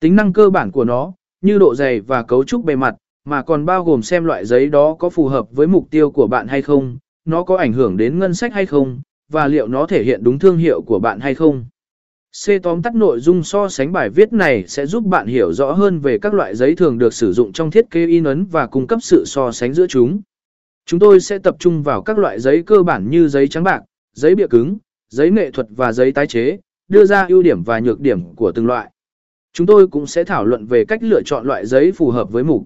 Tính năng cơ bản của nó, như độ dày và cấu trúc bề mặt, mà còn bao gồm xem loại giấy đó có phù hợp với mục tiêu của bạn hay không, nó có ảnh hưởng đến ngân sách hay không, và liệu nó thể hiện đúng thương hiệu của bạn hay không. C tóm tắt nội dung so sánh bài viết này sẽ giúp bạn hiểu rõ hơn về các loại giấy thường được sử dụng trong thiết kế in ấn và cung cấp sự so sánh giữa chúng. Chúng tôi sẽ tập trung vào các loại giấy cơ bản như giấy trắng bạc, giấy bìa cứng, giấy nghệ thuật và giấy tái chế, đưa ra ưu điểm và nhược điểm của từng loại. Chúng tôi cũng sẽ thảo luận về cách lựa chọn loại giấy phù hợp với mục.